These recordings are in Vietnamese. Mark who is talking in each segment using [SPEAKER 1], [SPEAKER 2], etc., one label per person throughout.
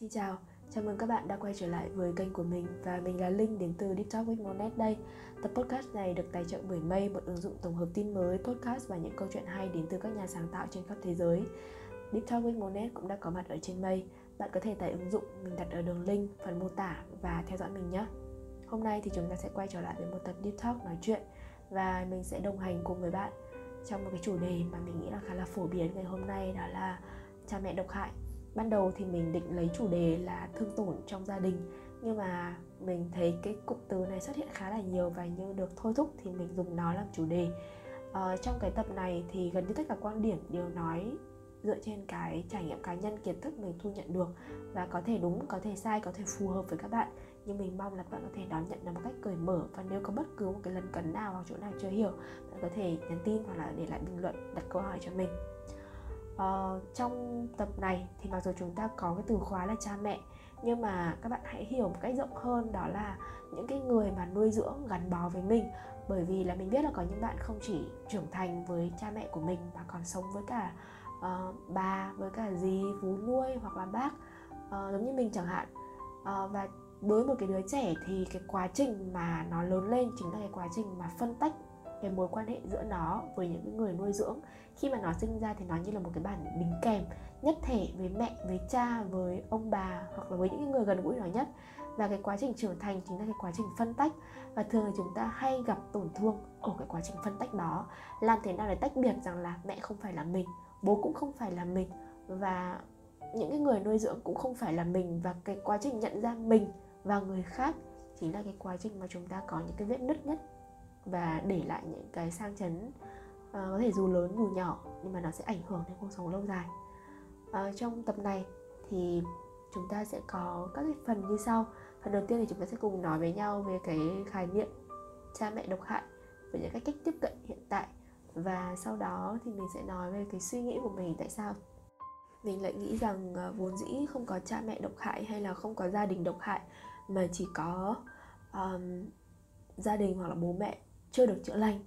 [SPEAKER 1] Xin chào, chào mừng các bạn đã quay trở lại với kênh của mình và mình là Linh đến từ Deep Talk with Monet đây. Tập podcast này được tài trợ bởi Mây, một ứng dụng tổng hợp tin mới, podcast và những câu chuyện hay đến từ các nhà sáng tạo trên khắp thế giới. Deep Talk with Monet cũng đã có mặt ở trên Mây. Bạn có thể tải ứng dụng, mình đặt ở đường link, phần mô tả và theo dõi mình nhé. Hôm nay thì chúng ta sẽ quay trở lại với một tập Deep Talk nói chuyện và mình sẽ đồng hành cùng với bạn trong một cái chủ đề mà mình nghĩ là khá là phổ biến ngày hôm nay đó là cha mẹ độc hại ban đầu thì mình định lấy chủ đề là thương tổn trong gia đình nhưng mà mình thấy cái cụm từ này xuất hiện khá là nhiều và như được thôi thúc thì mình dùng nó làm chủ đề. Ờ, trong cái tập này thì gần như tất cả quan điểm đều nói dựa trên cái trải nghiệm cá nhân kiến thức mình thu nhận được và có thể đúng có thể sai có thể phù hợp với các bạn. Nhưng mình mong là các bạn có thể đón nhận nó một cách cởi mở và nếu có bất cứ một cái lần cấn nào hoặc chỗ nào chưa hiểu bạn có thể nhắn tin hoặc là để lại bình luận đặt câu hỏi cho mình uh, trong tập này thì mặc dù chúng ta có cái từ khóa là cha mẹ nhưng mà các bạn hãy hiểu một cách rộng hơn đó là những cái người mà nuôi dưỡng gắn bó với mình. Bởi vì là mình biết là có những bạn không chỉ trưởng thành với cha mẹ của mình mà còn sống với cả ờ, uh, bà với cả dì vú nuôi hoặc là bác uh, giống như mình chẳng hạn. Uh, và đối với một cái đứa trẻ thì cái quá trình mà nó lớn lên chính là cái quá trình mà phân tách cái mối quan hệ giữa nó với những người nuôi dưỡng. Khi mà nó sinh ra thì nó như là một cái bản đính kèm nhất thể với mẹ, với cha, với ông bà hoặc là với những người gần gũi nó nhất. Và cái quá trình trưởng thành chính là cái quá trình phân tách. Và thường là chúng ta hay gặp tổn thương ở cái quá trình phân tách đó. Làm thế nào để tách biệt rằng là mẹ không phải là mình, bố cũng không phải là mình, và những cái người nuôi dưỡng cũng không phải là mình. Và cái quá trình nhận ra mình và người khác chính là cái quá trình mà chúng ta có những cái vết nứt nhất và để lại những cái sang chấn uh, có thể dù lớn dù nhỏ nhưng mà nó sẽ ảnh hưởng đến cuộc sống lâu dài. Uh, trong tập này thì chúng ta sẽ có các cái phần như sau. Phần đầu tiên thì chúng ta sẽ cùng nói với nhau về cái khái niệm cha mẹ độc hại về những cái cách tiếp cận hiện tại. Và sau đó thì mình sẽ nói về cái suy nghĩ của mình tại sao. Mình lại nghĩ rằng uh, vốn dĩ không có cha mẹ độc hại hay là không có gia đình độc hại mà chỉ có um, gia đình hoặc là bố mẹ chưa được chữa lành.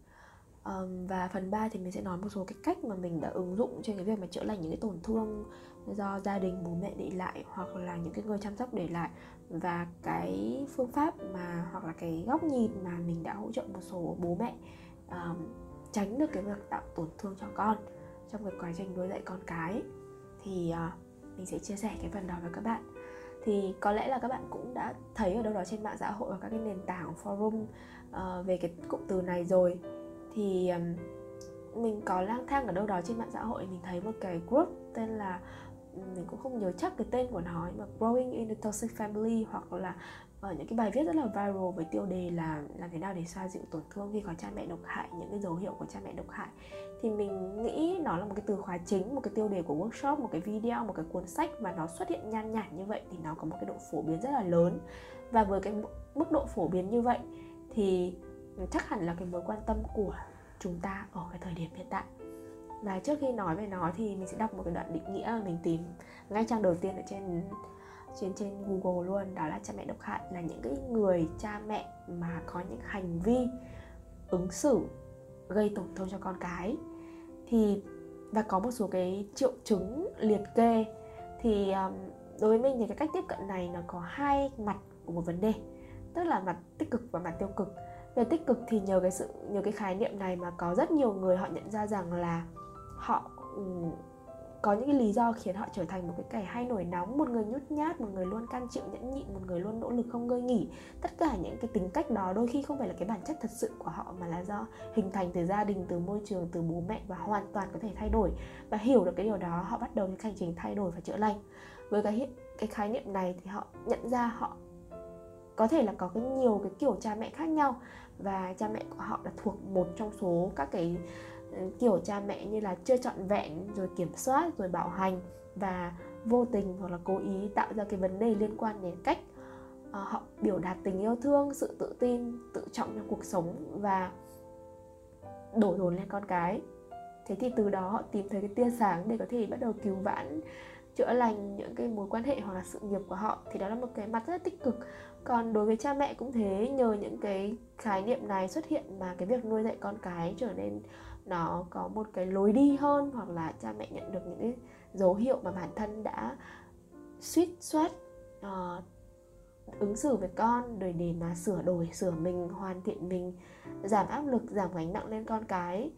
[SPEAKER 1] Um, và phần 3 thì mình sẽ nói một số cái cách mà mình đã ứng dụng trên cái việc mà chữa lành những cái tổn thương do gia đình bố mẹ để lại hoặc là những cái người chăm sóc để lại. Và cái phương pháp mà hoặc là cái góc nhìn mà mình đã hỗ trợ một số bố mẹ um, tránh được cái việc tạo tổn thương cho con trong cái quá trình nuôi dạy con cái. Thì uh, mình sẽ chia sẻ cái phần đó với các bạn. Thì có lẽ là các bạn cũng đã thấy ở đâu đó trên mạng xã hội và các cái nền tảng forum uh, về cái cụm từ này rồi. Thì um, mình có lang thang ở đâu đó trên mạng xã hội mình thấy một cái group tên là mình cũng không nhớ chắc cái tên của nó nhưng mà Growing in the Toxic Family hoặc là ở những cái bài viết rất là viral với tiêu đề là làm thế nào để xoa dịu tổn thương khi có cha mẹ độc hại những cái dấu hiệu của cha mẹ độc hại. Thì mình nghĩ nó là một cái từ khóa chính một cái tiêu đề của workshop một cái video một cái cuốn sách mà nó xuất hiện nhan nhản như vậy thì nó có một cái độ phổ biến rất là lớn. Và với cái mức độ phổ biến như vậy thì chắc hẳn là cái mối quan tâm của chúng ta ở cái thời điểm hiện tại. Và trước khi nói về nó thì mình sẽ đọc một cái đoạn định nghĩa mà mình tìm ngay trang đầu tiên ở trên trên trên Google luôn, đó là cha mẹ độc hại, là những cái người cha mẹ mà có những hành vi ứng xử gây tổn thương cho con cái. Thì, và có một số cái triệu chứng liệt kê. Thì đối với mình thì cái cách tiếp cận này nó có hai mặt của một vấn đề tức là mặt tích cực và mặt tiêu cực. Về tích cực thì nhờ cái sự, nhờ cái khái niệm này mà có rất nhiều người họ nhận ra rằng là họ ừ, có những cái lý do khiến họ trở thành một cái kẻ hay nổi nóng, một người nhút nhát, một người luôn can chịu nhẫn nhịn, một người luôn nỗ lực không ngơi nghỉ. Tất cả những cái tính cách đó đôi khi không phải là cái bản chất thật sự của họ mà là do hình thành từ gia đình, từ môi trường, từ bố mẹ và hoàn toàn có thể thay đổi. Và hiểu được cái điều đó, họ bắt đầu cái hành trình thay đổi và chữa lành. Với cái cái khái niệm này thì họ nhận ra họ có thể là có cái nhiều cái kiểu cha mẹ khác nhau và cha mẹ của họ là thuộc một trong số các cái ừ, kiểu cha mẹ như là chưa trọn vẹn rồi kiểm soát rồi bảo hành và vô tình hoặc là cố ý tạo ra cái vấn đề liên quan đến cách uh, họ biểu đạt tình yêu thương sự tự tin tự trọng trong cuộc sống và đổ dồn lên con cái. Thế thì từ đó họ tìm thấy cái tia sáng để có thể bắt đầu cứu vãn chữa lành những cái mối quan hệ hoặc là sự nghiệp của họ thì đó là một cái mặt rất là tích cực. Còn đối với cha mẹ cũng thế nhờ những cái khái niệm này xuất hiện mà cái việc nuôi dạy con cái trở nên nó có một cái lối đi hơn hoặc là cha mẹ nhận được những cái dấu hiệu mà bản thân đã suýt soát uh, ứng xử với con rồi để mà sửa đổi sửa mình hoàn thiện mình giảm áp lực giảm gánh nặng lên con cái.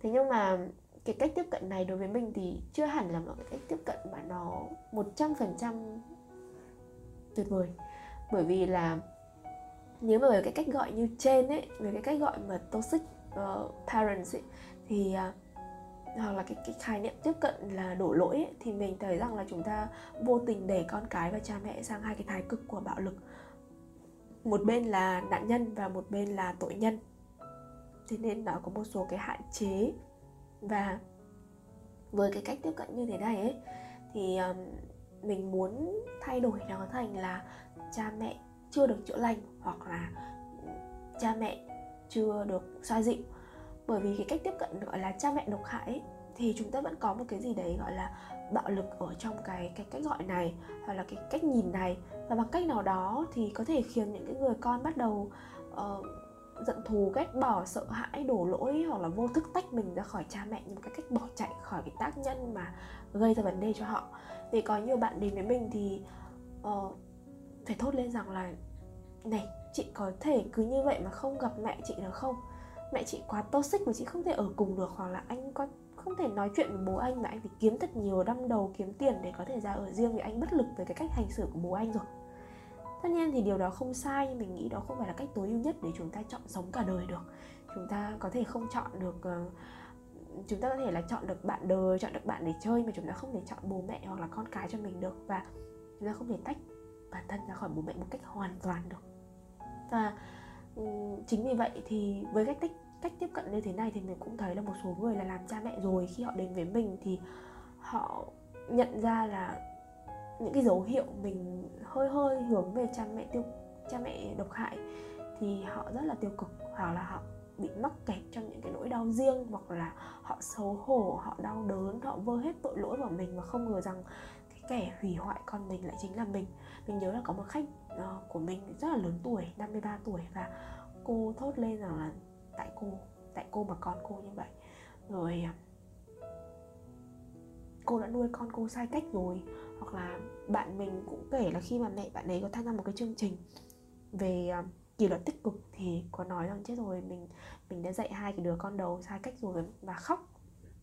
[SPEAKER 1] Thế nhưng mà cái cách tiếp cận này đối với mình thì chưa hẳn là một cái cách tiếp cận mà nó một trăm phần trăm tuyệt vời. Bởi vì là nếu mà về cái cách gọi như trên ấy về cái cách gọi mà toxic uh, parents ấy thì uh, hoặc là cái, cái khái niệm tiếp cận là đổ lỗi ấy, thì mình thấy rằng là chúng ta vô tình đẩy con cái và cha mẹ sang hai cái thái cực của bạo lực. Một bên là nạn nhân và một bên là tội nhân. Thế nên nó có một số cái hạn chế và với cái cách tiếp cận như thế này ấy thì um, mình muốn thay đổi nó thành là cha mẹ chưa được chữa lành hoặc là cha mẹ chưa được xoa dịu. Bởi vì cái cách tiếp cận gọi là cha mẹ độc hại ấy, thì chúng ta vẫn có một cái gì đấy gọi là bạo lực ở trong cái cái cách gọi này hoặc là cái cách nhìn này. Và bằng cách nào đó thì có thể khiến những cái người con bắt đầu uh, giận thù ghét bỏ sợ hãi đổ lỗi hoặc là vô thức tách mình ra khỏi cha mẹ như một cái cách bỏ chạy khỏi cái tác nhân mà gây ra vấn đề cho họ. Vì có nhiều bạn đến với mình thì uh, phải thốt lên rằng là này chị có thể cứ như vậy mà không gặp mẹ chị được không? Mẹ chị quá toxic mà chị không thể ở cùng được. Hoặc là anh có không thể nói chuyện với bố anh mà anh phải kiếm thật nhiều đâm đầu kiếm tiền để có thể ra ở riêng vì anh bất lực với cái cách hành xử của bố anh rồi tất nhiên thì điều đó không sai nhưng mình nghĩ đó không phải là cách tối ưu nhất để chúng ta chọn sống cả đời được. Chúng ta có thể không chọn được uh, chúng ta có thể là chọn được bạn đời chọn được bạn để chơi mà chúng ta không thể chọn bố mẹ hoặc là con cái cho mình được. Và chúng ta không thể tách bản thân ra khỏi bố mẹ một cách hoàn toàn được. Và ừ, chính vì vậy thì với cách tích cách tiếp cận như thế này thì mình cũng thấy là một số người là làm cha mẹ rồi. Khi họ đến với mình thì họ nhận ra là những cái dấu hiệu mình hơi hơi hướng về cha mẹ tiêu cha mẹ độc hại thì họ rất là tiêu cực hoặc là họ bị mắc kẹt trong những cái nỗi đau riêng hoặc là họ xấu hổ họ đau đớn họ vơ hết tội lỗi vào mình và không ngờ rằng cái kẻ hủy hoại con mình lại chính là mình. Mình nhớ là có một khách uh, của mình rất là lớn tuổi 53 tuổi và cô thốt lên rằng là tại cô tại cô mà con cô như vậy. Rồi à, cô đã nuôi con cô sai cách rồi hoặc là bạn mình cũng kể là khi mà mẹ bạn ấy có tham gia một cái chương trình về ờ, kỷ luật tích cực thì có nói rằng chết rồi mình mình đã dạy hai cái đứa con đầu sai cách rồi và khóc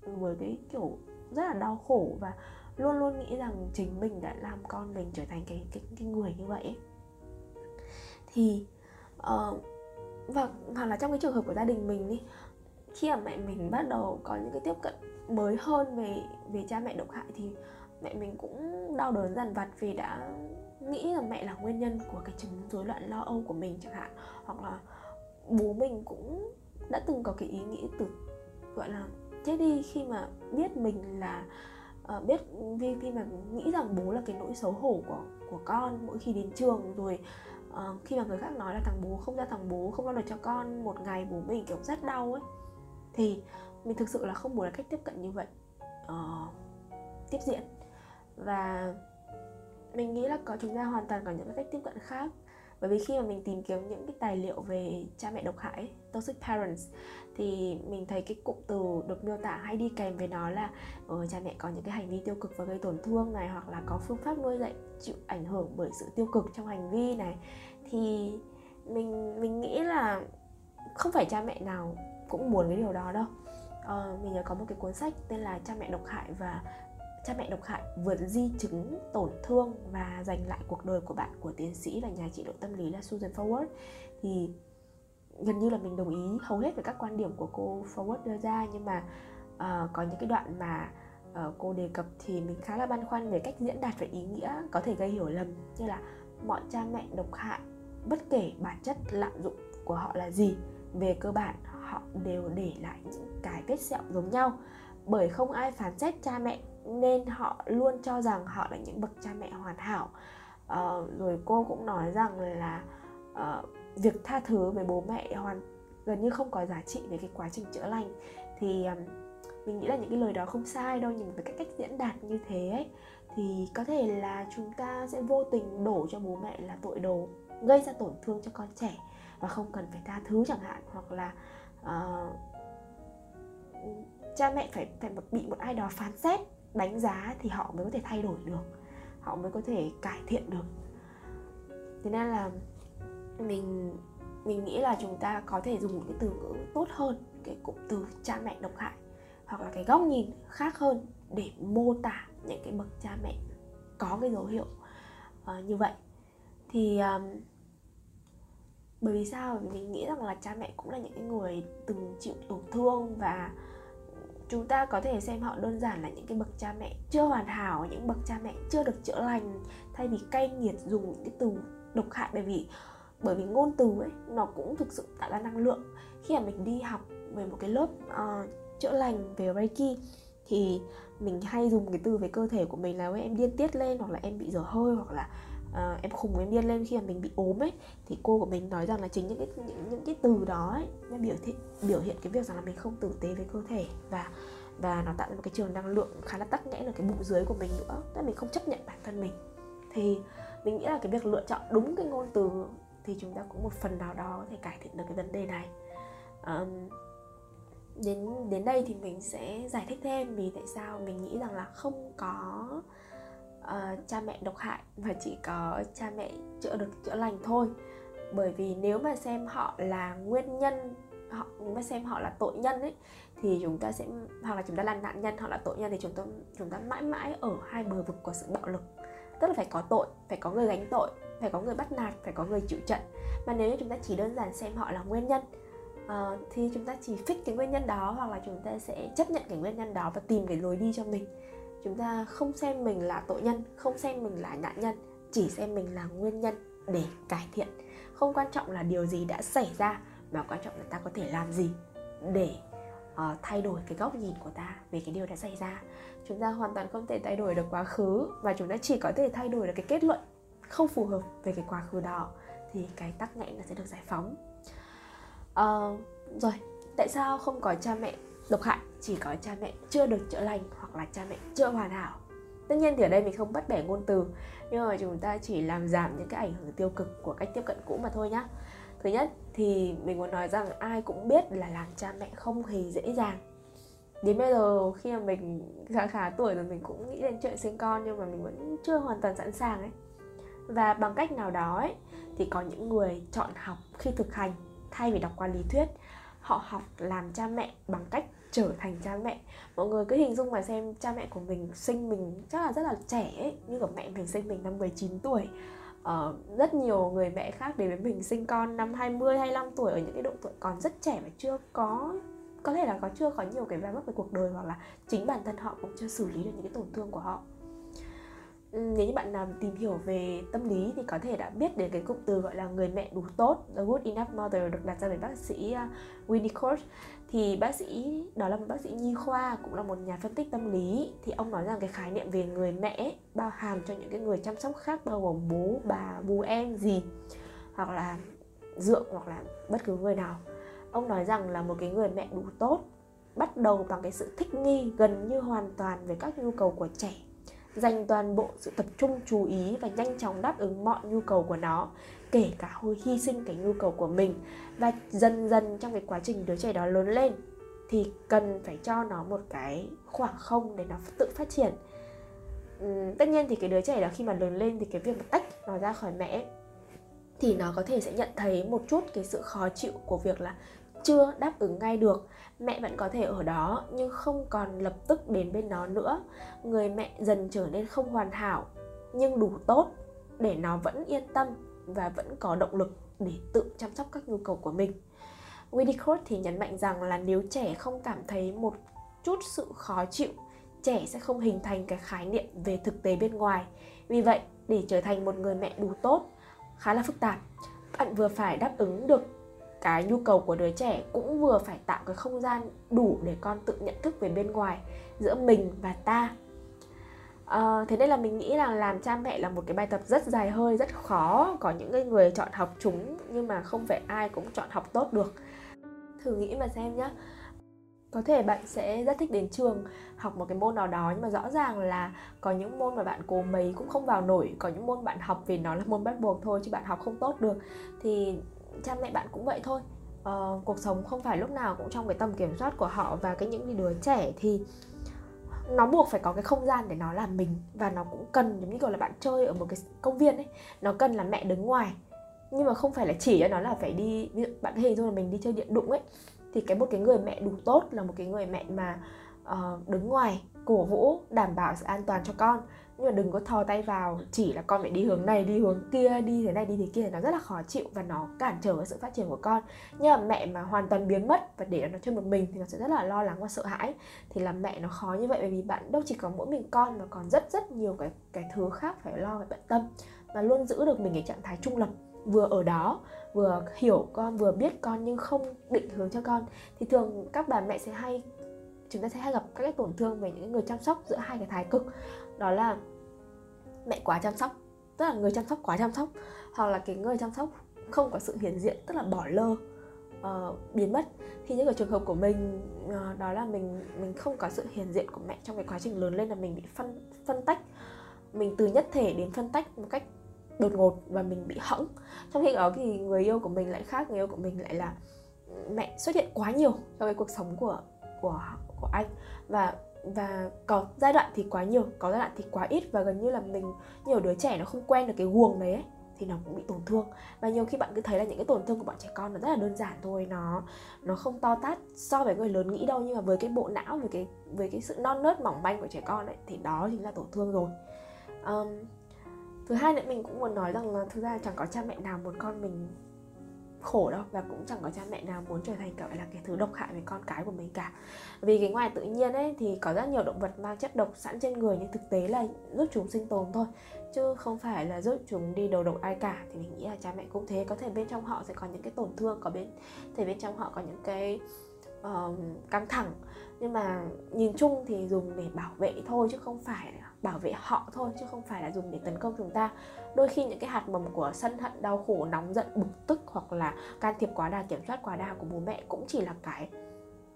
[SPEAKER 1] với cái kiểu rất là đau khổ và luôn luôn nghĩ rằng chính mình đã làm con mình trở thành cái cái, cái người như vậy ấy. thì uh, và hoặc là trong cái trường hợp của gia đình mình đi khi mà mẹ mình bắt đầu có những cái tiếp cận mới hơn về về cha mẹ độc hại thì mẹ mình cũng đau đớn dằn vặt vì đã nghĩ rằng mẹ là nguyên nhân của cái chứng rối loạn lo âu của mình chẳng hạn. Hoặc là bố mình cũng đã từng có cái ý nghĩ từ gọi là chết đi khi mà biết mình là uh, biết vì khi mà nghĩ rằng bố là cái nỗi xấu hổ của của con mỗi khi đến trường rồi uh, khi mà người khác nói là thằng bố không ra thằng bố không lo được cho con một ngày bố mình kiểu rất đau ấy. Thì mình thực sự là không muốn là cách tiếp cận như vậy. Uh, tiếp diễn và mình nghĩ là có chúng ta hoàn toàn có những cách tiếp cận khác. Bởi vì khi mà mình tìm kiếm những cái tài liệu về cha mẹ độc hại toxic parents thì mình thấy cái cụm từ được miêu tả hay đi kèm với nó là ừ, cha mẹ có những cái hành vi tiêu cực và gây tổn thương này hoặc là có phương pháp nuôi dạy chịu ảnh hưởng bởi sự tiêu cực trong hành vi này. Thì mình mình nghĩ là không phải cha mẹ nào cũng muốn cái điều đó đâu. Uh, mình nhớ có một cái cuốn sách tên là cha mẹ độc hại và cha mẹ độc hại vượt di chứng tổn thương và giành lại cuộc đời của bạn của tiến sĩ và nhà trị liệu tâm lý là Susan Forward. Thì gần như là mình đồng ý hầu hết với các quan điểm của cô Forward đưa ra nhưng mà uh, có những cái đoạn mà uh, cô đề cập thì mình khá là băn khoăn về cách diễn đạt và ý nghĩa có thể gây hiểu lầm như là mọi cha mẹ độc hại bất kể bản chất lạm dụng của họ là gì về cơ bản họ đều để lại những cái vết sẹo giống nhau. Bởi không ai phán xét cha mẹ nên họ luôn cho rằng họ là những bậc cha mẹ hoàn hảo. Uh, rồi cô cũng nói rằng là uh, việc tha thứ với bố mẹ hoàn gần như không có giá trị về cái quá trình chữa lành. Thì um, mình nghĩ là những cái lời đó không sai đâu nhưng với cái cách diễn đạt như thế ấy thì có thể là chúng ta sẽ vô tình đổ cho bố mẹ là tội đồ gây ra tổn thương cho con trẻ và không cần phải tha thứ chẳng hạn. Hoặc là uh, cha mẹ phải phải bị một ai đó phán xét đánh giá thì họ mới có thể thay đổi được họ mới có thể cải thiện được. Thế nên là mình mình nghĩ là chúng ta có thể dùng một cái từ ngữ tốt hơn cái cụm từ cha mẹ độc hại hoặc là cái góc nhìn khác hơn để mô tả những cái bậc cha mẹ có cái dấu hiệu uh, như vậy. Thì um, bởi vì sao? Mình nghĩ rằng là cha mẹ cũng là những cái người từng chịu tổn thương và chúng ta có thể xem họ đơn giản là những cái bậc cha mẹ chưa hoàn hảo những bậc cha mẹ chưa được chữa lành thay vì cay nghiệt dùng những cái từ độc hại. Bởi vì bởi vì ngôn từ ấy nó cũng thực sự tạo ra năng lượng. Khi mà mình đi học về một cái lớp uh, chữa lành về reiki thì mình hay dùng cái từ về cơ thể của mình là em điên tiết lên hoặc là em bị dở hơi hoặc là uh, em khùng em điên lên khi mà mình bị ốm ấy thì cô của mình nói rằng là chính những cái những, những cái từ đó ấy nó biểu thị biểu hiện cái việc rằng là mình không tử tế với cơ thể và và nó tạo ra một cái trường năng lượng khá là tắc nghẽn ở cái bụng dưới của mình nữa tức là mình không chấp nhận bản thân mình. Thì mình nghĩ là cái việc lựa chọn đúng cái ngôn từ thì chúng ta cũng một phần nào đó có thể cải thiện được cái vấn đề này. Um, đến đến đây thì mình sẽ giải thích thêm vì tại sao mình nghĩ rằng là không có uh, cha mẹ độc hại và chỉ có cha mẹ chữa được chữa lành thôi. Bởi vì nếu mà xem họ là nguyên nhân họ nếu mà xem họ là tội nhân ấy thì chúng ta sẽ hoặc là chúng ta là nạn nhân hoặc là tội nhân thì chúng ta chúng ta mãi mãi ở hai bờ vực của sự bạo lực. Tức là phải có tội phải có người gánh tội phải có người bắt nạt phải có người chịu trận. Mà nếu như chúng ta chỉ đơn giản xem họ là nguyên nhân uh, thì chúng ta chỉ fix cái nguyên nhân đó hoặc là chúng ta sẽ chấp nhận cái nguyên nhân đó và tìm cái lối đi cho mình chúng ta không xem mình là tội nhân không xem mình là nạn nhân chỉ xem mình là nguyên nhân để cải thiện. Không quan trọng là điều gì đã xảy ra mà quan trọng là ta có thể làm gì để uh, thay đổi cái góc nhìn của ta về cái điều đã xảy ra. Chúng ta hoàn toàn không thể thay đổi được quá khứ và chúng ta chỉ có thể thay đổi được cái kết luận không phù hợp về cái quá khứ đó thì cái tắc nghẽn nó sẽ được giải phóng. Uh, rồi tại sao không có cha mẹ độc hại? Chỉ có cha mẹ chưa được chữa lành hoặc là cha mẹ chưa hoàn hảo. Tất nhiên thì ở đây mình không bắt bẻ ngôn từ, nhưng mà chúng ta chỉ làm giảm những cái ảnh hưởng tiêu cực của cách tiếp cận cũ mà thôi nhá. Thứ nhất thì mình muốn nói rằng ai cũng biết là làm cha mẹ không hề dễ dàng. Đến bây giờ khi mà mình khá khá tuổi rồi mình cũng nghĩ đến chuyện sinh con nhưng mà mình vẫn chưa hoàn toàn sẵn sàng ấy. Và bằng cách nào đó ấy, thì có những người chọn học khi thực hành thay vì đọc qua lý thuyết. Họ học làm cha mẹ bằng cách trở thành cha mẹ. Mọi người cứ hình dung mà xem cha mẹ của mình sinh mình chắc là rất là trẻ ấy như của mẹ mình sinh mình năm 19 tuổi. Uh, rất nhiều người mẹ khác đến với mình sinh con năm 20, 25 tuổi ở những cái độ tuổi còn rất trẻ và chưa có có thể là có chưa có nhiều cái va vấp về cuộc đời hoặc là chính bản thân họ cũng chưa xử lý được những cái tổn thương của họ. Ừ, nếu như bạn nào tìm hiểu về tâm lý thì có thể đã biết đến cái cụm từ gọi là người mẹ đủ tốt, the good enough mother được đặt ra bởi bác sĩ à, Winnicott thì bác sĩ, đó là một bác sĩ nhi khoa, cũng là một nhà phân tích tâm lý. Thì ông nói rằng cái khái niệm về người mẹ bao hàm cho những cái người chăm sóc khác bao gồm bố, bà, bố em gì hoặc là dượng, hoặc là bất cứ người nào. Ông nói rằng là một cái người mẹ đủ tốt bắt đầu bằng cái sự thích nghi gần như hoàn toàn về các nhu cầu của trẻ dành toàn bộ sự tập trung chú ý và nhanh chóng đáp ứng mọi nhu cầu của nó kể cả hơi hy sinh cái nhu cầu của mình. Và dần dần trong cái quá trình đứa trẻ đó lớn lên thì cần phải cho nó một cái khoảng không để nó tự phát triển. Uhm, tất nhiên thì cái đứa trẻ đó khi mà lớn lên thì cái việc mà tách nó ra khỏi mẹ thì nó có thể sẽ nhận thấy một chút cái sự khó chịu của việc là chưa đáp ứng ngay được. Mẹ vẫn có thể ở đó, nhưng không còn lập tức đến bên nó nữa. Người mẹ dần trở nên không hoàn hảo, nhưng đủ tốt để nó vẫn yên tâm và vẫn có động lực để tự chăm sóc các nhu cầu của mình. Winnicott thì nhấn mạnh rằng là nếu trẻ không cảm thấy một chút sự khó chịu, trẻ sẽ không hình thành cái khái niệm về thực tế bên ngoài. Vì vậy, để trở thành một người mẹ đủ tốt, khá là phức tạp. Bạn vừa phải đáp ứng được cái nhu cầu của đứa trẻ cũng vừa phải tạo cái không gian đủ để con tự nhận thức về bên ngoài giữa mình và ta. À, thế nên là mình nghĩ là làm cha mẹ là một cái bài tập rất dài hơi rất khó. Có những người chọn học chúng nhưng mà không phải ai cũng chọn học tốt được. Thử nghĩ mà xem nhé có thể bạn sẽ rất thích đến trường học một cái môn nào đó nhưng mà rõ ràng là có những môn mà bạn cố mấy cũng không vào nổi có những môn bạn học vì nó là môn bắt buộc thôi chứ bạn học không tốt được. Thì cha mẹ bạn cũng vậy thôi. Uh, cuộc sống không phải lúc nào cũng trong cái tầm kiểm soát của họ và cái những đứa trẻ thì nó buộc phải có cái không gian để nó làm mình và nó cũng cần giống như kiểu là bạn chơi ở một cái công viên ấy nó cần là mẹ đứng ngoài. Nhưng mà không phải là chỉ cho nó là phải đi ví dụ bạn hình dung là mình đi chơi điện đụng ấy thì cái một cái người mẹ đủ tốt là một cái người mẹ mà uh, đứng ngoài cổ vũ đảm bảo sự an toàn cho con nhưng mà đừng có thò tay vào, chỉ là con phải đi hướng này, đi hướng kia, đi thế này, đi thế kia nó rất là khó chịu và nó cản trở sự phát triển của con. Nhưng mà mẹ mà hoàn toàn biến mất và để nó chơi một mình thì nó sẽ rất là lo lắng và sợ hãi. Thì làm mẹ nó khó như vậy bởi vì bạn đâu chỉ có mỗi mình con mà còn rất rất nhiều cái cái thứ khác phải lo và bận tâm. Và luôn giữ được mình cái trạng thái trung lập, vừa ở đó, vừa hiểu con, vừa biết con nhưng không định hướng cho con. Thì thường các bà mẹ sẽ hay, chúng ta sẽ hay gặp các cái tổn thương về những người chăm sóc giữa hai cái thái cực đó là mẹ quá chăm sóc tức là người chăm sóc quá chăm sóc hoặc là cái người chăm sóc không có sự hiện diện tức là bỏ lơ uh, biến mất. Thì những cái trường hợp của mình uh, đó là mình mình không có sự hiện diện của mẹ trong cái quá trình lớn lên là mình bị phân phân tách. Mình từ nhất thể đến phân tách một cách đột ngột và mình bị hẫng. Trong khi đó thì người yêu của mình lại khác người yêu của mình lại là mẹ xuất hiện quá nhiều trong cái cuộc sống của của của anh. Và và có giai đoạn thì quá nhiều có giai đoạn thì quá ít và gần như là mình nhiều đứa trẻ nó không quen được cái guồng đấy ấy, thì nó cũng bị tổn thương. Và nhiều khi bạn cứ thấy là những cái tổn thương của bọn trẻ con nó rất là đơn giản thôi nó nó không to tát so với người lớn nghĩ đâu nhưng mà với cái bộ não với cái với cái sự non nớt mỏng manh của trẻ con ấy thì đó chính là tổn thương rồi. Um, thứ hai nữa mình cũng muốn nói rằng là thực ra chẳng có cha mẹ nào muốn con mình khổ đâu và cũng chẳng có cha mẹ nào muốn trở thành gọi là cái thứ độc hại với con cái của mình cả. Vì cái ngoài tự nhiên ấy thì có rất nhiều động vật mang chất độc sẵn trên người nhưng thực tế là giúp chúng sinh tồn thôi chứ không phải là giúp chúng đi đầu độc ai cả. Thì mình nghĩ là cha mẹ cũng thế có thể bên trong họ sẽ có những cái tổn thương có bên thể bên trong họ có những cái uh, căng thẳng. Nhưng mà nhìn chung thì dùng để bảo vệ thôi chứ không phải bảo vệ họ thôi chứ không phải là dùng để tấn công chúng ta đôi khi những cái hạt mầm của sân hận đau khổ nóng giận bực tức hoặc là can thiệp quá đà kiểm soát quá đà của bố mẹ cũng chỉ là cái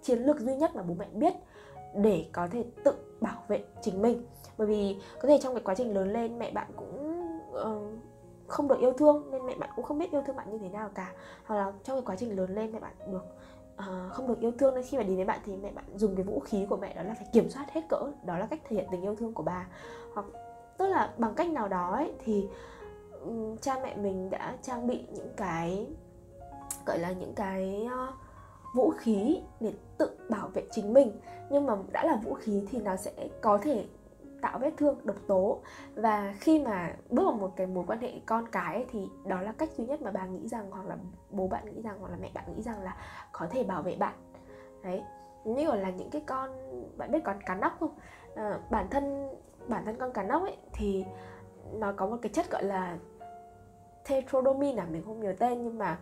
[SPEAKER 1] chiến lược duy nhất mà bố mẹ biết để có thể tự bảo vệ chính mình. Bởi vì có thể trong cái quá trình lớn lên mẹ bạn cũng uh, không được yêu thương nên mẹ bạn cũng không biết yêu thương bạn như thế nào cả. Hoặc là trong cái quá trình lớn lên mẹ bạn được uh, không được yêu thương nên khi mà đi với bạn thì mẹ bạn dùng cái vũ khí của mẹ đó là phải kiểm soát hết cỡ đó là cách thể hiện tình yêu thương của bà hoặc tức là bằng cách nào đó ấy, thì um, cha mẹ mình đã trang bị những cái gọi là những cái uh, vũ khí để tự bảo vệ chính mình. Nhưng mà đã là vũ khí thì nó sẽ có thể tạo vết thương độc tố. Và khi mà bước vào một cái mối quan hệ con cái ấy, thì đó là cách duy nhất mà bà nghĩ rằng hoặc là bố bạn nghĩ rằng hoặc là mẹ bạn nghĩ rằng là có thể bảo vệ bạn. Đấy. Như là những cái con bạn biết con cá nóc không? À, bản thân bản thân con cá nóc ấy, thì nó có một cái chất gọi là tetrodomin à mình không nhớ tên, nhưng mà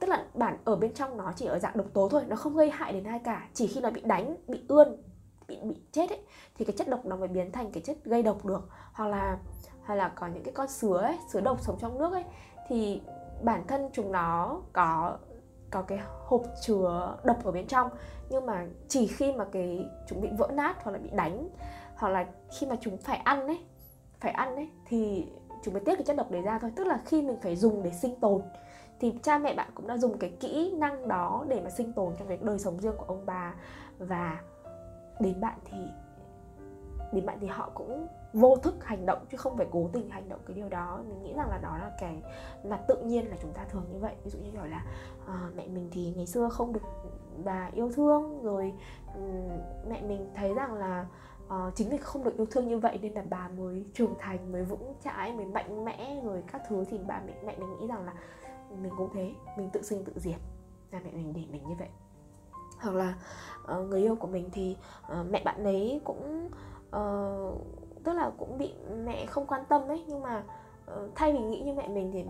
[SPEAKER 1] tức là bản ở bên trong nó chỉ ở dạng độc tố thôi, nó không gây hại đến ai cả. Chỉ khi nó bị đánh, bị ươn, bị bị chết ấy, thì cái chất độc nó mới biến thành cái chất gây độc được. Hoặc là hoặc là có những cái con sứa ấy, sứa độc sống trong nước ấy, thì bản thân chúng nó có có cái hộp chứa độc ở bên trong. Nhưng mà chỉ khi mà cái chúng bị vỡ nát hoặc là bị đánh hoặc là khi mà chúng phải ăn ấy phải ăn ấy thì chúng mới tiết cái chất độc đấy ra thôi. Tức là khi mình phải dùng để sinh tồn thì cha mẹ bạn cũng đã dùng cái kỹ năng đó để mà sinh tồn trong cái đời sống riêng của ông bà. Và đến bạn thì đến bạn thì họ cũng vô thức hành động chứ không phải cố tình hành động cái điều đó. Mình nghĩ rằng là đó là cái là tự nhiên là chúng ta thường như vậy. Ví dụ như kiểu là uh, mẹ mình thì ngày xưa không được bà yêu thương rồi um, mẹ mình thấy rằng là uh, chính vì không được yêu thương như vậy nên là bà mới trưởng thành mới vững chãi mới mạnh mẽ rồi các thứ. Thì bà mẹ mẹ mình nghĩ rằng là mình cũng thế mình tự sinh tự diệt. Là mẹ mình để mình như vậy. Hoặc là uh, người yêu của mình thì uh, mẹ bạn ấy cũng uh, tức là cũng bị mẹ không quan tâm ấy. Nhưng mà uh, thay vì nghĩ như mẹ mình thì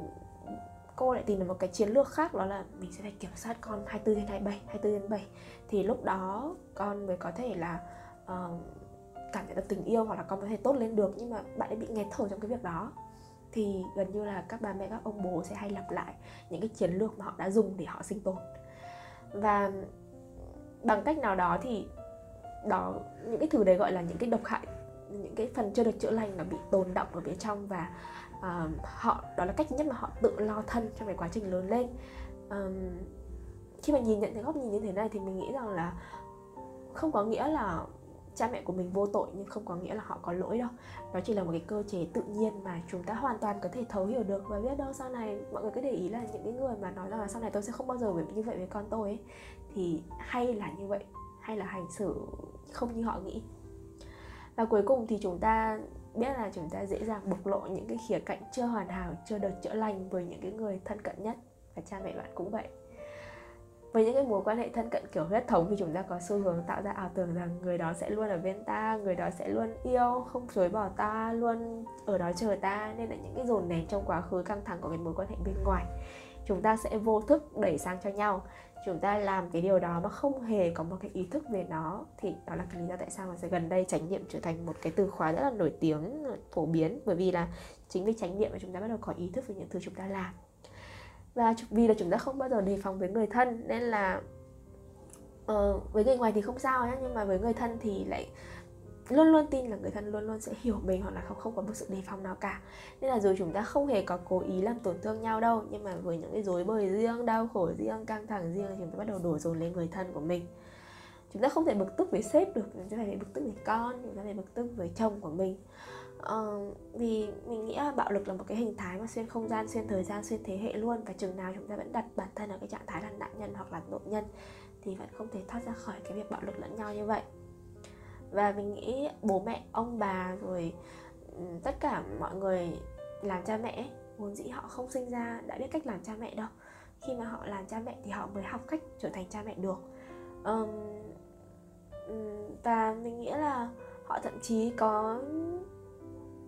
[SPEAKER 1] cô lại tìm được một cái chiến lược khác đó là mình sẽ phải kiểm soát con 24 trên 27, 24 trên 7 thì lúc đó con mới có thể là uh, cảm nhận được tình yêu hoặc là con có thể tốt lên được nhưng mà bạn ấy bị nghẹt thở trong cái việc đó. Thì gần như là các bà mẹ các ông bố sẽ hay lặp lại những cái chiến lược mà họ đã dùng để họ sinh tồn. Và bằng cách nào đó thì đó những cái thứ đấy gọi là những cái độc hại những cái phần chưa được chữa lành nó bị tồn động ở bên trong và uh, họ đó là cách nhất mà họ tự lo thân trong cái quá trình lớn lên. Um, khi mà nhìn nhận cái góc nhìn như thế này thì mình nghĩ rằng là không có nghĩa là cha mẹ của mình vô tội nhưng không có nghĩa là họ có lỗi đâu. Nó chỉ là một cái cơ chế tự nhiên mà chúng ta hoàn toàn có thể thấu hiểu được và biết đâu sau này mọi người cứ để ý là những cái người mà nói rằng là sau này tôi sẽ không bao giờ như vậy với con tôi ấy, thì hay là như vậy, hay là hành xử không như họ nghĩ. Và cuối cùng thì chúng ta biết là chúng ta dễ dàng bộc lộ những cái khía cạnh chưa hoàn hảo, chưa được chữa lành với những cái người thân cận nhất. Và cha mẹ bạn cũng vậy với những cái mối quan hệ thân cận kiểu huyết thống thì chúng ta có xu hướng tạo ra ảo tưởng rằng người đó sẽ luôn ở bên ta, người đó sẽ luôn yêu, không chối bỏ ta, luôn ở đó chờ ta. Nên là những cái dồn nén trong quá khứ căng thẳng của cái mối quan hệ bên ngoài, chúng ta sẽ vô thức đẩy sang cho nhau. Chúng ta làm cái điều đó mà không hề có một cái ý thức về nó thì đó là cái lý do tại sao mà sẽ gần đây chánh niệm trở thành một cái từ khóa rất là nổi tiếng, phổ biến. Bởi vì là chính vì chánh niệm mà chúng ta bắt đầu có ý thức về những thứ chúng ta làm và vì là chúng ta không bao giờ đề phòng với người thân nên là uh, với người ngoài thì không sao nhé nhưng mà với người thân thì lại luôn luôn tin là người thân luôn luôn sẽ hiểu mình hoặc là không không có một sự đề phòng nào cả. Nên là dù chúng ta không hề có cố ý làm tổn thương nhau đâu nhưng mà với những cái dối bời riêng đau khổ riêng căng thẳng riêng thì chúng ta bắt đầu đổ dồn lên người thân của mình. Chúng ta không thể bực tức với sếp được chúng ta phải bực tức với con chúng ta phải bực tức với chồng của mình uh, vì mình nghĩ là bạo lực là một cái hình thái mà xuyên không gian xuyên thời gian xuyên thế hệ luôn. Và chừng nào chúng ta vẫn đặt bản thân ở cái trạng thái là nạn nhân hoặc là tội nhân thì vẫn không thể thoát ra khỏi cái việc bạo lực lẫn nhau như vậy. Và mình nghĩ bố mẹ ông bà rồi ừ, tất cả mọi người làm cha mẹ vốn dĩ họ không sinh ra đã biết cách làm cha mẹ đâu. Khi mà họ làm cha mẹ thì họ mới học cách trở thành cha mẹ được. Um, và mình nghĩ là họ thậm chí có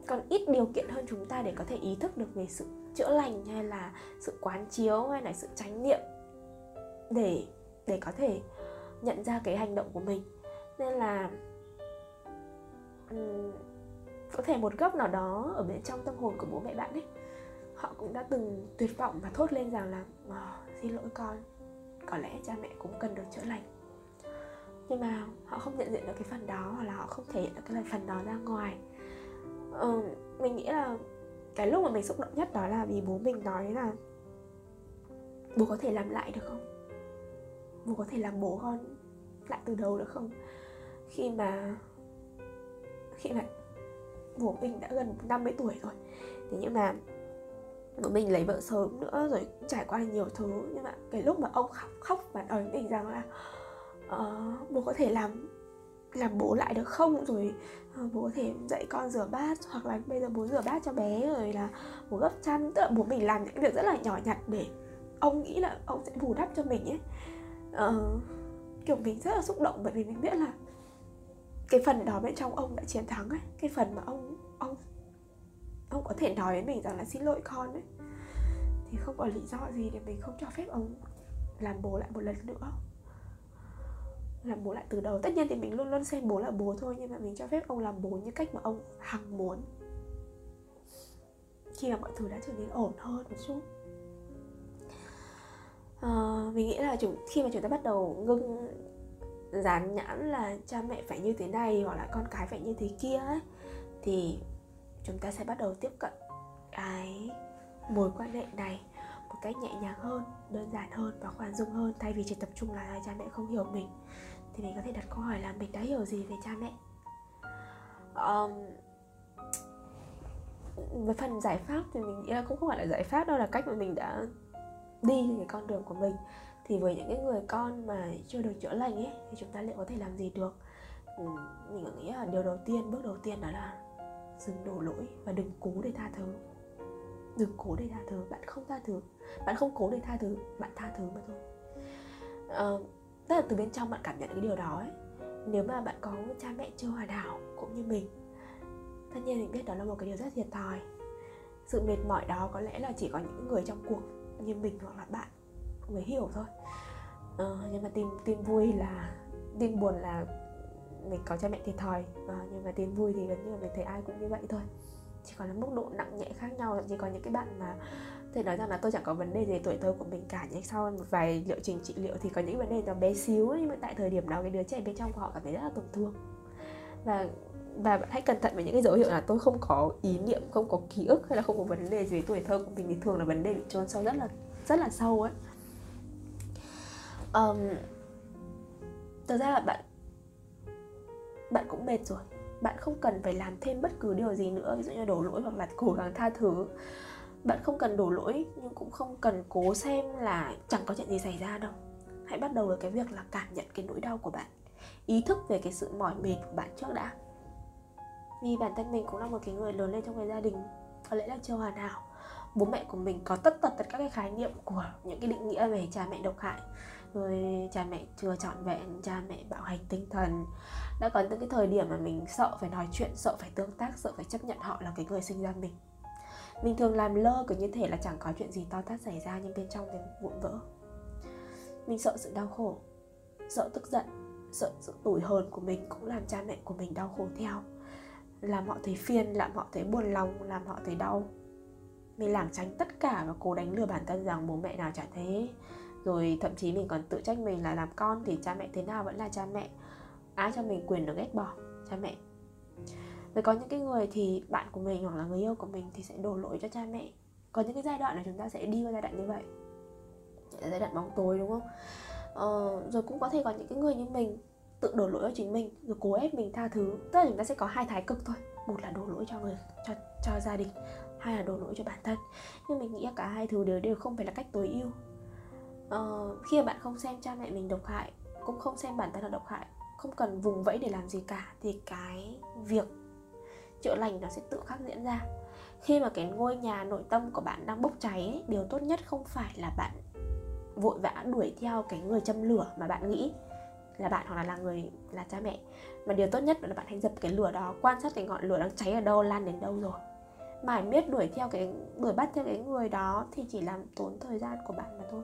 [SPEAKER 1] còn ít điều kiện hơn chúng ta để có thể ý thức được về sự chữa lành hay là sự quán chiếu hay là sự chánh niệm để để có thể nhận ra cái hành động của mình. Nên là um, có thể một góc nào đó ở bên trong tâm hồn của bố mẹ bạn ấy họ cũng đã từng tuyệt vọng và thốt lên rằng là oh, xin lỗi con có lẽ cha mẹ cũng cần được chữa lành. Nhưng mà họ không nhận diện được cái phần đó hoặc là họ không thể hiện được cái phần đó ra ngoài uh, mình nghĩ là cái lúc mà mình xúc động nhất đó là vì bố mình nói là bố có thể làm lại được không? Bố có thể làm bố con lại từ đầu được không? Khi mà khi mà bố mình đã gần 50 tuổi rồi. Thế nhưng mà bố mình lấy vợ sớm nữa rồi trải qua nhiều thứ. Nhưng mà cái lúc mà ông khóc khóc và nói mình rằng là uh, bố có thể làm làm bố lại được không? Rồi ờ, bố có thể dạy con rửa bát hoặc là bây giờ bố rửa bát cho bé rồi là bố gấp chăn tức là bố mình làm những việc rất là nhỏ nhặt để ông nghĩ là ông sẽ bù đắp cho mình ấy. Ờ, kiểu mình rất là xúc động bởi vì mình biết là cái phần đó bên trong ông đã chiến thắng ấy. Cái phần mà ông ông ông có thể nói với mình rằng là xin lỗi con ấy. Thì không có lý do gì để mình không cho phép ông làm bố lại một lần nữa làm bố lại từ đầu. Tất nhiên thì mình luôn luôn xem bố là bố thôi nhưng mà mình cho phép ông làm bố như cách mà ông hằng muốn. Khi mà mọi thứ đã trở nên ổn hơn một chút. À, mình nghĩ là chúng khi mà chúng ta bắt đầu ngưng dán nhãn là cha mẹ phải như thế này hoặc là con cái phải như thế kia ấy thì chúng ta sẽ bắt đầu tiếp cận cái mối quan hệ này một cách nhẹ nhàng hơn đơn giản hơn và khoan dung hơn. Thay vì chỉ tập trung là cha mẹ không hiểu mình thì mình có thể đặt câu hỏi là mình đã hiểu gì về cha mẹ? Um, với phần giải pháp thì mình nghĩ là cũng không phải là giải pháp đâu là cách mà mình đã đi cái con đường của mình. Thì với những cái người con mà chưa được chữa lành ấy thì chúng ta liệu có thể làm gì được? Ừ, mình nghĩ là điều đầu tiên bước đầu tiên đó là dừng đổ lỗi và đừng cố để tha thứ. Đừng cố để tha thứ bạn không tha thứ. Bạn không cố để tha thứ bạn tha thứ mà thôi. Uh, tức là từ bên trong bạn cảm nhận cái điều đó ấy. Nếu mà bạn có cha mẹ chưa hoàn hảo cũng như mình tất nhiên mình biết đó là một cái điều rất thiệt thòi. Sự mệt mỏi đó có lẽ là chỉ có những người trong cuộc như mình hoặc là bạn mới hiểu thôi. Ờ, nhưng mà tin tin vui là tin buồn là mình có cha mẹ thiệt thòi. Ờ, nhưng mà tin vui thì gần như là mình thấy ai cũng như vậy thôi. Chỉ còn là mức độ nặng nhẹ khác nhau chỉ có những cái bạn mà thể nói rằng là tôi chẳng có vấn đề gì tuổi thơ của mình cả nhưng sau một vài liệu trình trị liệu thì có những vấn đề nó bé xíu nhưng mà tại thời điểm đó cái đứa trẻ bên trong của họ cảm thấy rất là tổn thương. Và và bạn hãy cẩn thận với những cái dấu hiệu là tôi không có ý niệm không có ký ức hay là không có vấn đề gì về tuổi thơ của mình thì thường là vấn đề bị trôn sâu rất là rất là sâu ấy um, thật ra là bạn bạn cũng mệt rồi. Bạn không cần phải làm thêm bất cứ điều gì nữa ví dụ như đổ lỗi hoặc là cố gắng tha thứ bạn không cần đổ lỗi, nhưng cũng không cần cố xem là chẳng có chuyện gì xảy ra đâu. Hãy bắt đầu với cái việc là cảm nhận cái nỗi đau của bạn, ý thức về cái sự mỏi mệt của bạn trước đã. Vì bản thân mình cũng là một cái người lớn lên trong cái gia đình, có lẽ là chưa hoàn hảo. Bố mẹ của mình có tất tật tất các cái khái niệm của những cái định nghĩa về cha mẹ độc hại. Rồi cha mẹ chưa trọn vẹn, cha mẹ bạo hành tinh thần. Đã có những cái thời điểm mà mình sợ phải nói chuyện, sợ phải tương tác, sợ phải chấp nhận họ là cái người sinh ra mình mình thường làm lơ cứ như thể là chẳng có chuyện gì to tát xảy ra nhưng bên trong thì vụn vỡ. Mình sợ sự đau khổ, sợ tức giận, sợ sự tủi hờn của mình cũng làm cha mẹ của mình đau khổ theo. Làm họ thấy phiền, làm họ thấy buồn lòng, làm họ thấy đau. Mình lảng tránh tất cả và cố đánh lừa bản thân rằng bố mẹ nào chả thế. Rồi thậm chí mình còn tự trách mình là làm con thì cha mẹ thế nào vẫn là cha mẹ. Ai cho mình quyền được ghét bỏ? Cha mẹ rồi có những cái người thì bạn của mình hoặc là người yêu của mình thì sẽ đổ lỗi cho cha mẹ. Có những cái giai đoạn là chúng ta sẽ đi qua giai đoạn như vậy. Giai đoạn bóng tối đúng không? Ờ, rồi cũng có thể có những cái người như mình tự đổ lỗi cho chính mình rồi cố ép mình tha thứ. Tức là chúng ta sẽ có hai thái cực thôi. Một là đổ lỗi cho người cho cho gia đình hai là đổ lỗi cho bản thân. Nhưng mình nghĩ cả hai thứ đều đều không phải là cách tối ưu. Ờ, khi mà bạn không xem cha mẹ mình độc hại cũng không xem bản thân là độc hại không cần vùng vẫy để làm gì cả thì cái việc chữa lành nó sẽ tự khắc diễn ra. Khi mà cái ngôi nhà nội tâm của bạn đang bốc cháy ấy, điều tốt nhất không phải là bạn vội vã đuổi theo cái người châm lửa mà bạn nghĩ là bạn hoặc là là người là cha mẹ. Mà điều tốt nhất là bạn hãy dập cái lửa đó quan sát cái ngọn lửa đang cháy ở đâu lan đến đâu rồi. Mãi miết đuổi theo cái đuổi bắt theo cái người đó thì chỉ làm tốn thời gian của bạn mà thôi.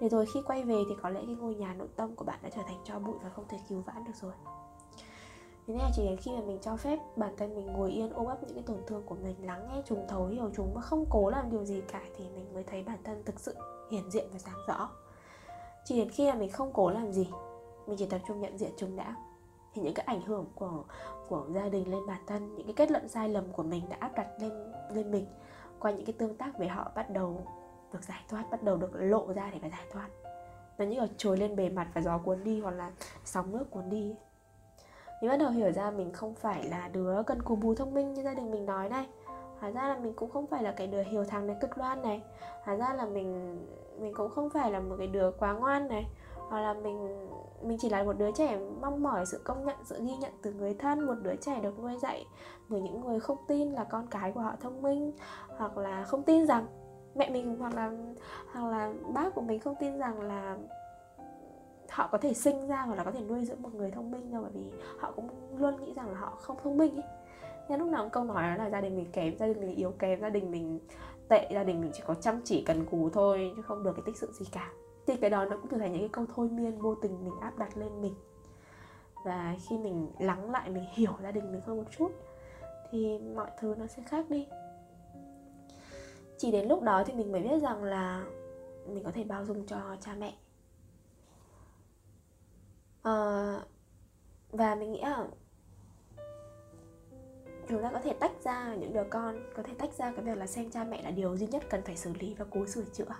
[SPEAKER 1] Để rồi khi quay về thì có lẽ cái ngôi nhà nội tâm của bạn đã trở thành cho bụi và không thể cứu vãn được rồi thế nên là chỉ đến khi mà mình cho phép bản thân mình ngồi yên, ôm ấp những cái tổn thương của mình, lắng nghe chúng thấu hiểu chúng và không cố làm điều gì cả thì mình mới thấy bản thân thực sự hiển diện và sáng rõ. Chỉ đến khi mà mình không cố làm gì, mình chỉ tập trung nhận diện chúng đã, thì những cái ảnh hưởng của của gia đình lên bản thân, những cái kết luận sai lầm của mình đã áp đặt lên lên mình qua những cái tương tác với họ bắt đầu được giải thoát, bắt đầu được lộ ra để mà giải thoát. Nó như là trồi lên bề mặt và gió cuốn đi hoặc là sóng nước cuốn đi mình bắt đầu hiểu ra mình không phải là đứa cần cù bù thông minh như gia đình mình nói này. Hóa ra là mình cũng không phải là cái đứa hiểu thằng này cực đoan này. Hóa ra là mình mình cũng không phải là một cái đứa quá ngoan này. Hoặc là mình mình chỉ là một đứa trẻ mong mỏi sự công nhận, sự ghi nhận từ người thân, một đứa trẻ được nuôi dạy bởi những người không tin là con cái của họ thông minh, hoặc là không tin rằng mẹ mình hoặc là hoặc là bác của mình không tin rằng là họ có thể sinh ra hoặc là có thể nuôi dưỡng một người thông minh đâu bởi vì họ cũng luôn nghĩ rằng là họ không thông minh ấy. Nên lúc nào cũng câu nói đó là gia đình mình kém, gia đình mình yếu kém, gia đình mình tệ, gia đình mình chỉ có chăm chỉ cần cù thôi, chứ không được cái tích sự gì cả. Thì cái đó nó cũng trở thành những cái câu thôi miên vô tình mình áp đặt lên mình. Và khi mình lắng lại, mình hiểu gia đình mình hơn một chút, thì mọi thứ nó sẽ khác đi. Chỉ đến lúc đó thì mình mới biết rằng là mình có thể bao dung cho cha mẹ uh, và mình nghĩ là chúng ta có thể tách ra những đứa con có thể tách ra cái việc là xem cha mẹ là điều duy nhất cần phải xử lý và cố sửa chữa.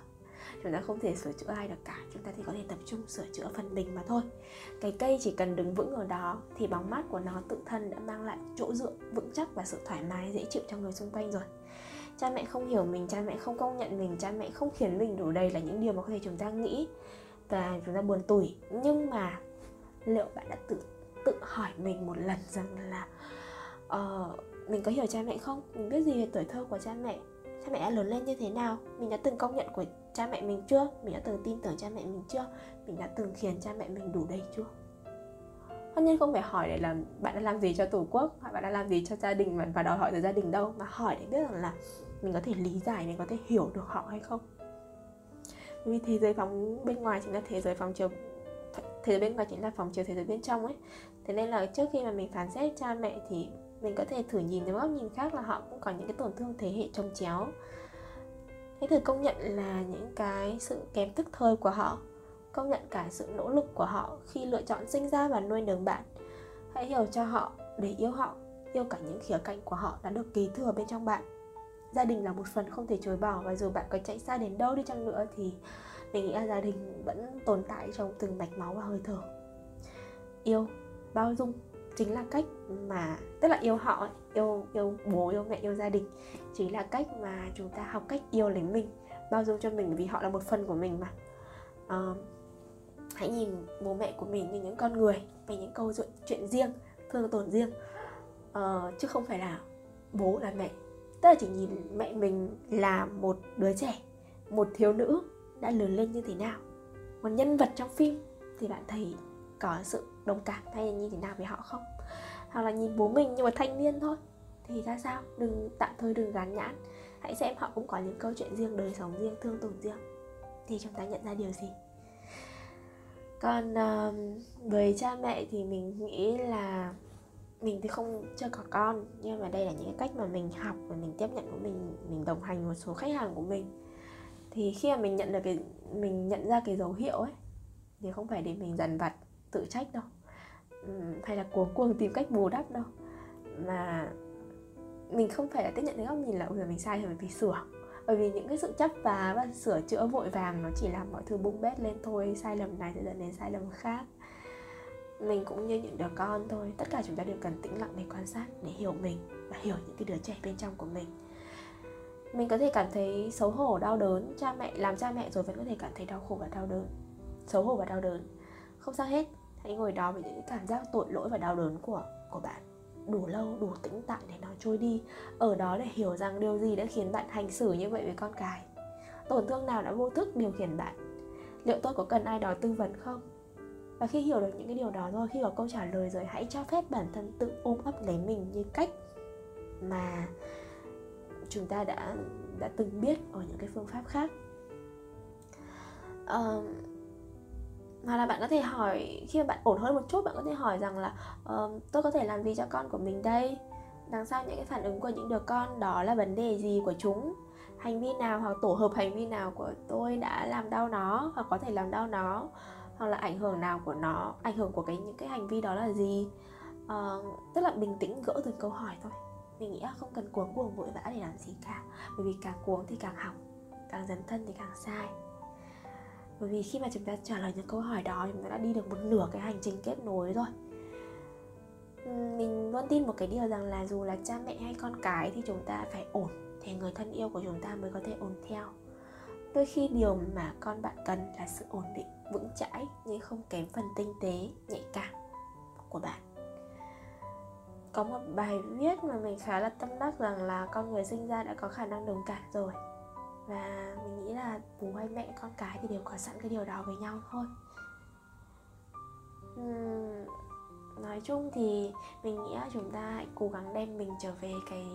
[SPEAKER 1] Chúng ta không thể sửa chữa ai được cả chúng ta chỉ có thể tập trung sửa chữa phần mình mà thôi. Cái cây chỉ cần đứng vững ở đó thì bóng mát của nó tự thân đã mang lại chỗ dựa vững chắc và sự thoải mái dễ chịu cho người xung quanh rồi. Cha mẹ không hiểu mình cha mẹ không công nhận mình cha mẹ không khiến mình đủ đầy là những điều mà có thể chúng ta nghĩ và chúng ta buồn tủi. Nhưng mà liệu bạn đã tự tự hỏi mình một lần rằng là uh, mình có hiểu cha mẹ không? Mình biết gì về tuổi thơ của cha mẹ? Cha mẹ đã lớn lên như thế nào? Mình đã từng công nhận của cha mẹ mình chưa? Mình đã từng tin tưởng cha mẹ mình chưa? Mình đã từng khiến cha mẹ mình đủ đầy chưa? Tất nhiên không phải hỏi để làm bạn đã làm gì cho tổ quốc hoặc bạn đã làm gì cho gia đình và đòi hỏi từ gia đình đâu mà hỏi để biết rằng là mình có thể lý giải mình có thể hiểu được họ hay không. Vì thế giới phóng bên ngoài chính là thế giới phòng chiếu thế giới bên ngoài chính là phòng chiều thế giới bên trong ấy. Thế nên là trước khi mà mình phán xét cha mẹ thì mình có thể thử nhìn từ góc nhìn khác là họ cũng có những cái tổn thương thế hệ trồng chéo. Hãy thử công nhận là những cái sự kém tức thời của họ, công nhận cả sự nỗ lực của họ khi lựa chọn sinh ra và nuôi nấng bạn. Hãy hiểu cho họ, để yêu họ, yêu cả những khía cạnh của họ đã được kế thừa bên trong bạn. Gia đình là một phần không thể chối bỏ và dù bạn có chạy xa đến đâu đi chăng nữa thì mình nghĩ là gia đình vẫn tồn tại trong từng mạch máu và hơi thở. Yêu bao dung chính là cách mà tức là yêu họ yêu yêu bố yêu mẹ yêu gia đình chính là cách mà chúng ta học cách yêu lấy mình bao dung cho mình vì họ là một phần của mình mà. Uh, hãy nhìn bố mẹ của mình như những con người về những câu chuyện, chuyện riêng thương tổn riêng. Uh, chứ không phải là bố là mẹ. Tức là chỉ nhìn mẹ mình là một đứa trẻ một thiếu nữ đã lớn lên như thế nào. Một nhân vật trong phim thì bạn thấy có sự đồng cảm hay như thế nào với họ không? Hoặc là nhìn bố mình như một thanh niên thôi thì ra sao? Đừng tạm thời đừng gắn nhãn. Hãy xem họ cũng có những câu chuyện riêng đời sống riêng thương tổn riêng. Thì chúng ta nhận ra điều gì? Còn uh, với cha mẹ thì mình nghĩ là mình thì không chưa có con. Nhưng mà đây là những cái cách mà mình học và mình tiếp nhận của mình mình đồng hành một số khách hàng của mình thì khi mà mình nhận được cái, mình nhận ra cái dấu hiệu ấy, thì không phải để mình dằn vặt, tự trách đâu. Hay là cuống cuồng tìm cách bù đắp đâu. Mà mình không phải là tiếp nhận cái góc nhìn là, ôi mình sai rồi mình phải sửa. Bởi vì những cái sự chấp vá và sửa chữa vội vàng nó chỉ làm mọi thứ bung bét lên thôi, sai lầm này sẽ dẫn đến sai lầm khác. Mình cũng như những đứa con thôi, tất cả chúng ta đều cần tĩnh lặng để quan sát, để hiểu mình và hiểu những cái đứa trẻ bên trong của mình mình có thể cảm thấy xấu hổ, đau đớn. Cha mẹ, làm cha mẹ rồi vẫn có thể cảm thấy đau khổ và đau đớn. Xấu hổ và đau đớn. Không sao hết. Hãy ngồi đó với những cảm giác tội lỗi và đau đớn của của bạn. Đủ lâu, đủ tĩnh tại để nó trôi đi. Ở đó để hiểu rằng điều gì đã khiến bạn hành xử như vậy với con cái. Tổn thương nào đã vô thức điều khiển bạn? Liệu tôi có cần ai đó tư vấn không? Và khi hiểu được những cái điều đó rồi khi có câu trả lời rồi, hãy cho phép bản thân tự ôm ấp lấy mình như cách mà chúng ta đã đã từng biết ở những cái phương pháp khác. Uh, hoặc là bạn có thể hỏi khi mà bạn ổn hơn một chút bạn có thể hỏi rằng là uh, tôi có thể làm gì cho con của mình đây? Đằng sau những cái phản ứng của những đứa con đó là vấn đề gì của chúng? Hành vi nào hoặc tổ hợp hành vi nào của tôi đã làm đau nó hoặc có thể làm đau nó? Hoặc là ảnh hưởng nào của nó? Ảnh hưởng của cái những cái hành vi đó là gì? Uh, tức là bình tĩnh gỡ từng câu hỏi thôi mình nghĩ là không cần cuống cuồng vội vã để làm gì cả. Bởi vì càng cuống thì càng hỏng, càng dấn thân thì càng sai. Bởi vì khi mà chúng ta trả lời những câu hỏi đó chúng ta đã đi được một nửa cái hành trình kết nối rồi. Mình luôn tin một cái điều rằng là dù là cha mẹ hay con cái thì chúng ta phải ổn thì người thân yêu của chúng ta mới có thể ổn theo. Đôi khi điều mà con bạn cần là sự ổn định, vững chãi nhưng không kém phần tinh tế, nhạy cảm của bạn có một bài viết mà mình khá là tâm đắc rằng là con người sinh ra đã có khả năng đồng cảm rồi. Và mình nghĩ là bố hay mẹ con cái thì đều có sẵn cái điều đó với nhau thôi. Uhm, nói chung thì mình nghĩ là chúng ta hãy cố gắng đem mình trở về cái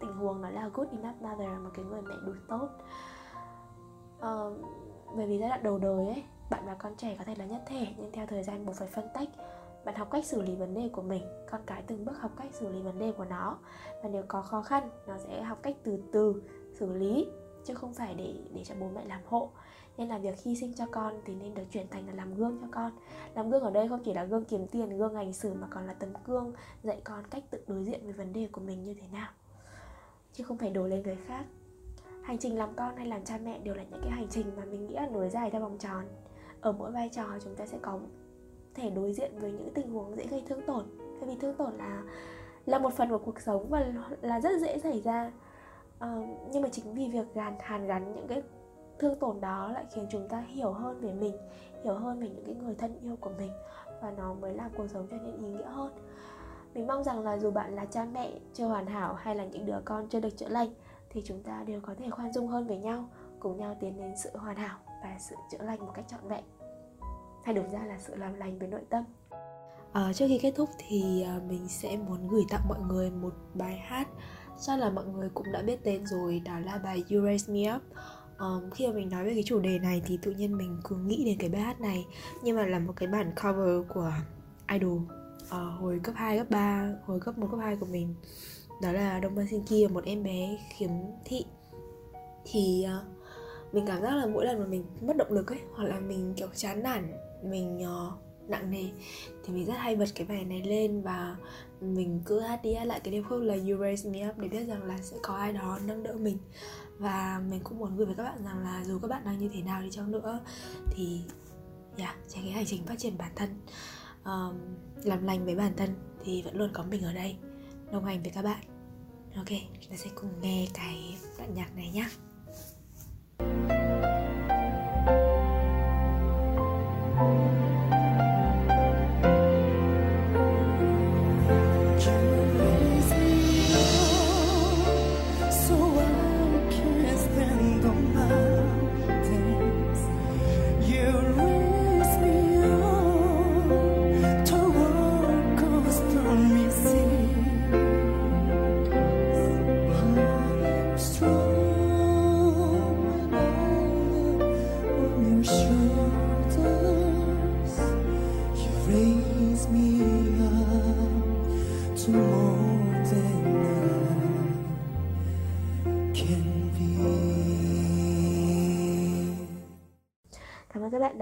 [SPEAKER 1] tình huống đó là good enough mother một cái người mẹ đủ tốt. Uh, bởi vì giai đoạn đầu đời ấy bạn và con trẻ có thể là nhất thể nhưng theo thời gian buộc phải phân tách bạn học cách xử lý vấn đề của mình con cái từng bước học cách xử lý vấn đề của nó. Và nếu có khó khăn, nó sẽ học cách từ từ xử lý, chứ không phải để để cho bố mẹ làm hộ. Nên là việc hy sinh cho con thì nên được chuyển thành là làm gương cho con. Làm gương ở đây không chỉ là gương kiếm tiền, gương hành xử mà còn là tấm gương dạy con cách tự đối diện với vấn đề của mình như thế nào. Chứ không phải đổ lên người khác. Hành trình làm con hay làm cha mẹ đều là những cái hành trình mà mình nghĩ là nối dài theo vòng tròn. Ở mỗi vai trò chúng ta sẽ có thể đối diện với những tình huống dễ gây thương tổn. Tại vì thương tổn là là một phần của cuộc sống và là rất dễ xảy ra. Uh, nhưng mà chính vì việc gàn hàn gắn những cái thương tổn đó lại khiến chúng ta hiểu hơn về mình hiểu hơn về những cái người thân yêu của mình và nó mới làm cuộc sống trở nên ý nghĩa hơn. Mình mong rằng là dù bạn là cha mẹ chưa hoàn hảo hay là những đứa con chưa được chữa lành thì chúng ta đều có thể khoan dung hơn với nhau cùng nhau tiến đến sự hoàn hảo và sự chữa lành một cách trọn vẹn hay đúng ra là sự làm lành với nội tâm? À, trước khi kết thúc thì à, mình sẽ muốn gửi tặng mọi người một bài hát. Chắc là mọi người cũng đã biết tên rồi đó là bài You Raise Me Up. Um, khi mà mình nói về cái chủ đề này thì tự nhiên mình cứ nghĩ đến cái bài hát này nhưng mà là một cái bản cover của idol uh, hồi cấp 2, cấp 3, hồi cấp 1, cấp 2 của mình. Đó là Đông Ban Kia một em bé khiếm thị. Thì uh, mình cảm giác là mỗi lần mà mình mất động lực ấy hoặc là mình kiểu chán nản mình uh, nặng nề. Thì mình rất hay bật cái bài này lên và mình cứ hát đi hát lại cái điệp khúc là You Raise Me Up để biết rằng là sẽ có ai đó nâng đỡ mình. Và mình cũng muốn gửi với các bạn rằng là dù các bạn đang như thế nào đi chăng nữa thì yeah, trên cái hành trình phát triển bản thân um, làm lành với bản thân thì vẫn luôn có mình ở đây đồng hành với các bạn. Ok chúng ta sẽ cùng nghe cái đoạn nhạc này nhé thank you các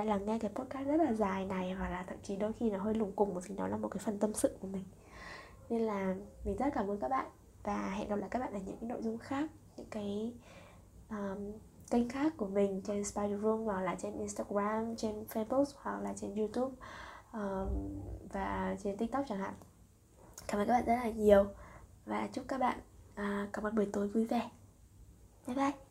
[SPEAKER 1] là nghe cái podcast rất là dài này Và là thậm chí đôi khi nó hơi lùng cùng Vì nó là một cái phần tâm sự của mình. Nên là mình rất cảm ơn các bạn Và hẹn gặp lại các bạn ở những cái nội dung khác Những cái um, kênh khác của mình Trên Spider Room hoặc là trên Instagram Trên Facebook hoặc là trên Youtube um, Và trên TikTok chẳng hạn. Cảm ơn các bạn rất là nhiều Và chúc các bạn uh, có một buổi tối vui vẻ. Bye bye.